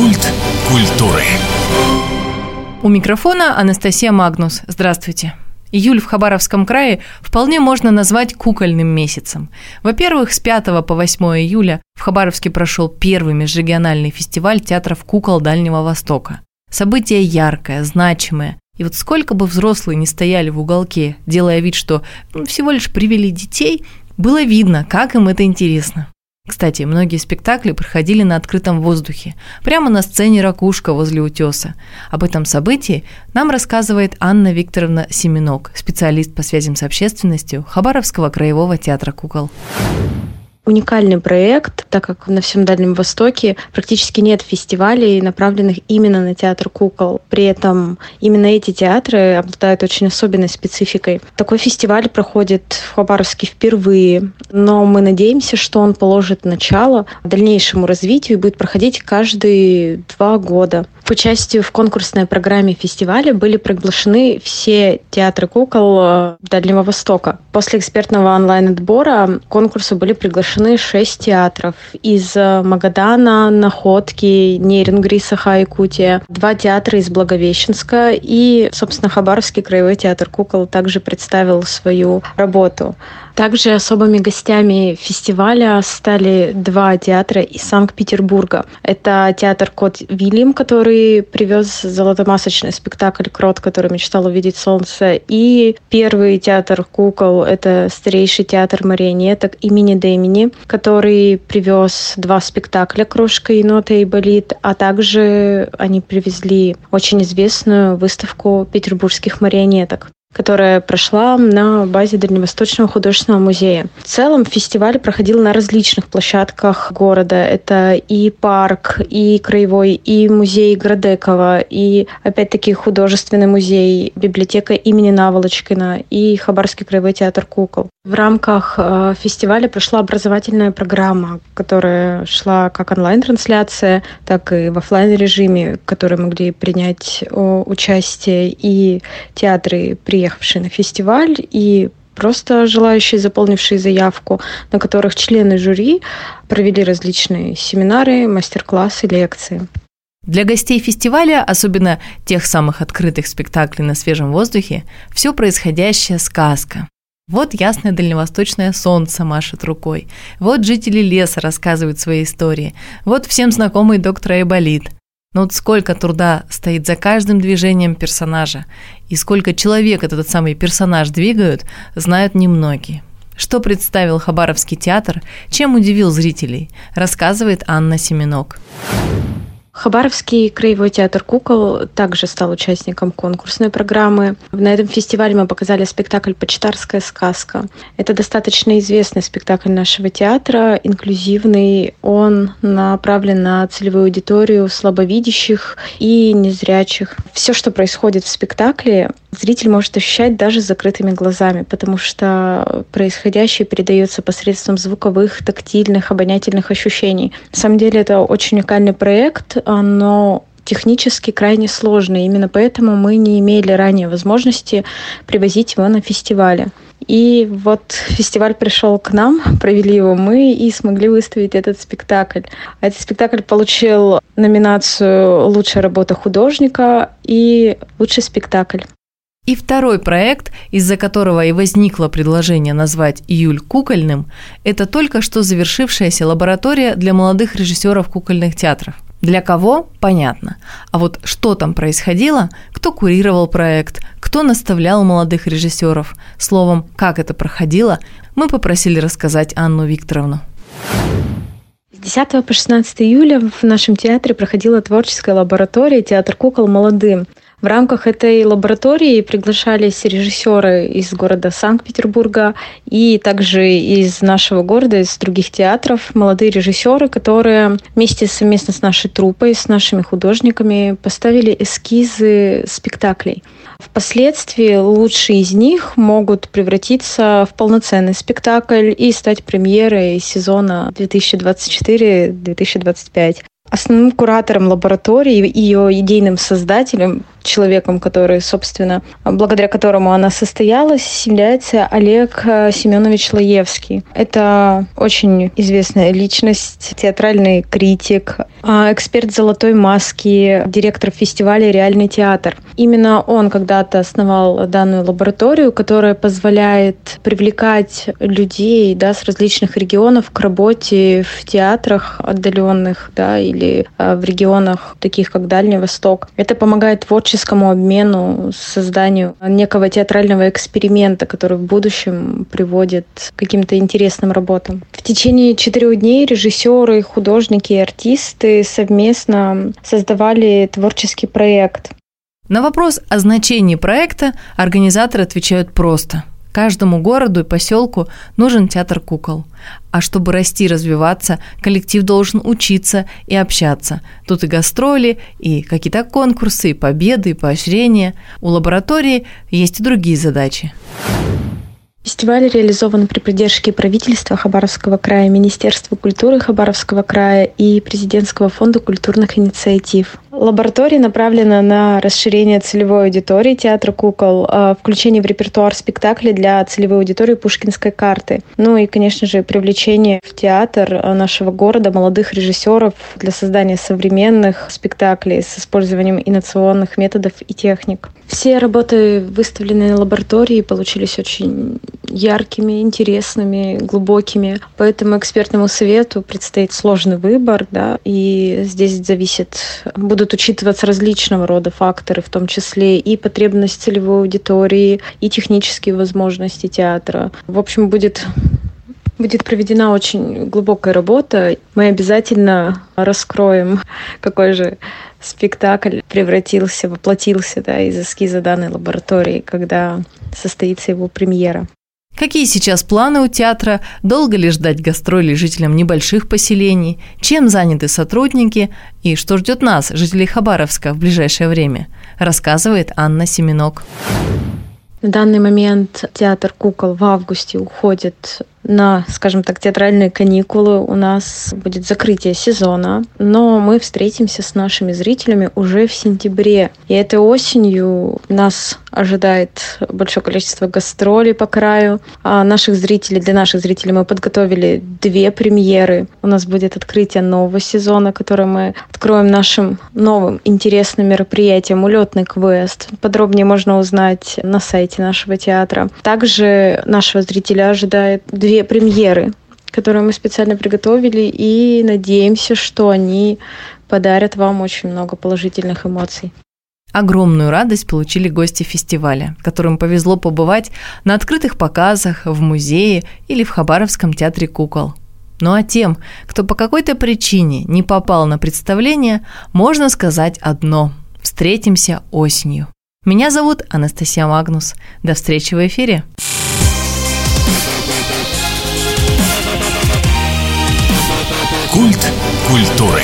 Культ культуры. У микрофона Анастасия Магнус. Здравствуйте. Июль в Хабаровском крае вполне можно назвать кукольным месяцем. Во-первых, с 5 по 8 июля в Хабаровске прошел первый межрегиональный фестиваль театров кукол Дальнего Востока. Событие яркое, значимое. И вот сколько бы взрослые не стояли в уголке, делая вид, что всего лишь привели детей, было видно, как им это интересно. Кстати, многие спектакли проходили на открытом воздухе, прямо на сцене «Ракушка» возле утеса. Об этом событии нам рассказывает Анна Викторовна Семенок, специалист по связям с общественностью Хабаровского краевого театра кукол уникальный проект, так как на всем Дальнем Востоке практически нет фестивалей, направленных именно на театр кукол. При этом именно эти театры обладают очень особенной спецификой. Такой фестиваль проходит в Хабаровске впервые, но мы надеемся, что он положит начало дальнейшему развитию и будет проходить каждые два года. К участию в конкурсной программе фестиваля были приглашены все театры кукол э, Дальнего Востока. После экспертного онлайн-отбора конкурсу были приглашены шесть театров из э, Магадана, Находки, Нерингри, Саха, Якутия, два театра из Благовещенска и, собственно, Хабаровский краевой театр кукол также представил свою работу. Также особыми гостями фестиваля стали два театра из Санкт-Петербурга. Это театр Кот Вильям, который привез золотомасочный спектакль «Крот», который мечтал увидеть солнце, и первый театр кукол — это старейший театр марионеток имени Демини, который привез два спектакля «Крошка, енота и болит», а также они привезли очень известную выставку петербургских марионеток которая прошла на базе Дальневосточного художественного музея. В целом фестиваль проходил на различных площадках города. Это и парк, и краевой, и музей Градекова, и опять-таки художественный музей, библиотека имени Наволочкина и Хабарский краевой театр кукол. В рамках э, фестиваля прошла образовательная программа, которая шла как онлайн-трансляция, так и в офлайн режиме, в которой могли принять участие и театры, приехавшие на фестиваль, и просто желающие, заполнившие заявку, на которых члены жюри провели различные семинары, мастер-классы, лекции. Для гостей фестиваля, особенно тех самых открытых спектаклей на свежем воздухе, все происходящее сказка. Вот ясное дальневосточное солнце машет рукой. Вот жители леса рассказывают свои истории. Вот всем знакомый доктор Айболит. Но вот сколько труда стоит за каждым движением персонажа, и сколько человек этот самый персонаж двигают, знают немногие. Что представил Хабаровский театр, чем удивил зрителей, рассказывает Анна Семенок. Хабаровский краевой театр кукол также стал участником конкурсной программы. На этом фестивале мы показали спектакль «Почтарская сказка». Это достаточно известный спектакль нашего театра, инклюзивный. Он направлен на целевую аудиторию слабовидящих и незрячих. Все, что происходит в спектакле, зритель может ощущать даже с закрытыми глазами, потому что происходящее передается посредством звуковых, тактильных, обонятельных ощущений. На самом деле это очень уникальный проект, но технически крайне сложный. Именно поэтому мы не имели ранее возможности привозить его на фестивале. И вот фестиваль пришел к нам, провели его мы и смогли выставить этот спектакль. Этот спектакль получил номинацию «Лучшая работа художника» и «Лучший спектакль». И второй проект, из-за которого и возникло предложение назвать «Июль кукольным», это только что завершившаяся лаборатория для молодых режиссеров кукольных театров. Для кого – понятно. А вот что там происходило, кто курировал проект, кто наставлял молодых режиссеров, словом, как это проходило, мы попросили рассказать Анну Викторовну. С 10 по 16 июля в нашем театре проходила творческая лаборатория «Театр кукол молодым». В рамках этой лаборатории приглашались режиссеры из города Санкт-Петербурга и также из нашего города, из других театров, молодые режиссеры, которые вместе совместно с нашей труппой, с нашими художниками поставили эскизы спектаклей. Впоследствии лучшие из них могут превратиться в полноценный спектакль и стать премьерой сезона 2024-2025. Основным куратором лаборатории и ее идейным создателем человеком, который, собственно, благодаря которому она состоялась, является Олег э, Семенович Лаевский. Это очень известная личность, театральный критик, а, эксперт «Золотой маски», директор фестиваля «Реальный театр». Именно он когда-то основал данную лабораторию, которая позволяет привлекать людей да, с различных регионов к работе в театрах отдаленных да, или а, в регионах, таких как Дальний Восток. Это помогает творческому обмену, созданию некого театрального эксперимента, который в будущем приводит к каким-то интересным работам. В течение четырех дней режиссеры, художники и артисты совместно создавали творческий проект. На вопрос о значении проекта организаторы отвечают просто. Каждому городу и поселку нужен театр кукол. А чтобы расти и развиваться, коллектив должен учиться и общаться. Тут и гастроли, и какие-то конкурсы, и победы, и поощрения. У лаборатории есть и другие задачи. Фестиваль реализован при поддержке правительства Хабаровского края, Министерства культуры Хабаровского края и Президентского фонда культурных инициатив. Лаборатория направлена на расширение целевой аудитории театра кукол, а, включение в репертуар спектаклей для целевой аудитории Пушкинской карты. Ну и, конечно же, привлечение в театр нашего города молодых режиссеров для создания современных спектаклей с использованием инновационных методов и техник. Все работы, выставленные на лаборатории, получились очень яркими, интересными, глубокими. Поэтому экспертному совету предстоит сложный выбор, да, и здесь зависит, будут учитываться различного рода факторы, в том числе и потребность целевой аудитории, и технические возможности театра. В общем, будет будет проведена очень глубокая работа. Мы обязательно раскроем, какой же спектакль превратился, воплотился да, из эскиза данной лаборатории, когда состоится его премьера. Какие сейчас планы у театра? Долго ли ждать гастролей жителям небольших поселений? Чем заняты сотрудники? И что ждет нас, жителей Хабаровска, в ближайшее время? Рассказывает Анна Семенок. На данный момент театр кукол в августе уходит на, скажем так, театральные каникулы. У нас будет закрытие сезона, но мы встретимся с нашими зрителями уже в сентябре. И этой осенью нас ожидает большое количество гастролей по краю. А наших зрителей, для наших зрителей мы подготовили две премьеры. У нас будет открытие нового сезона, которое мы откроем нашим новым интересным мероприятием «Улетный квест». Подробнее можно узнать на сайте нашего театра. Также нашего зрителя ожидает две две премьеры, которые мы специально приготовили, и надеемся, что они подарят вам очень много положительных эмоций. Огромную радость получили гости фестиваля, которым повезло побывать на открытых показах, в музее или в Хабаровском театре кукол. Ну а тем, кто по какой-то причине не попал на представление, можно сказать одно – встретимся осенью. Меня зовут Анастасия Магнус. До встречи в эфире. Культуры.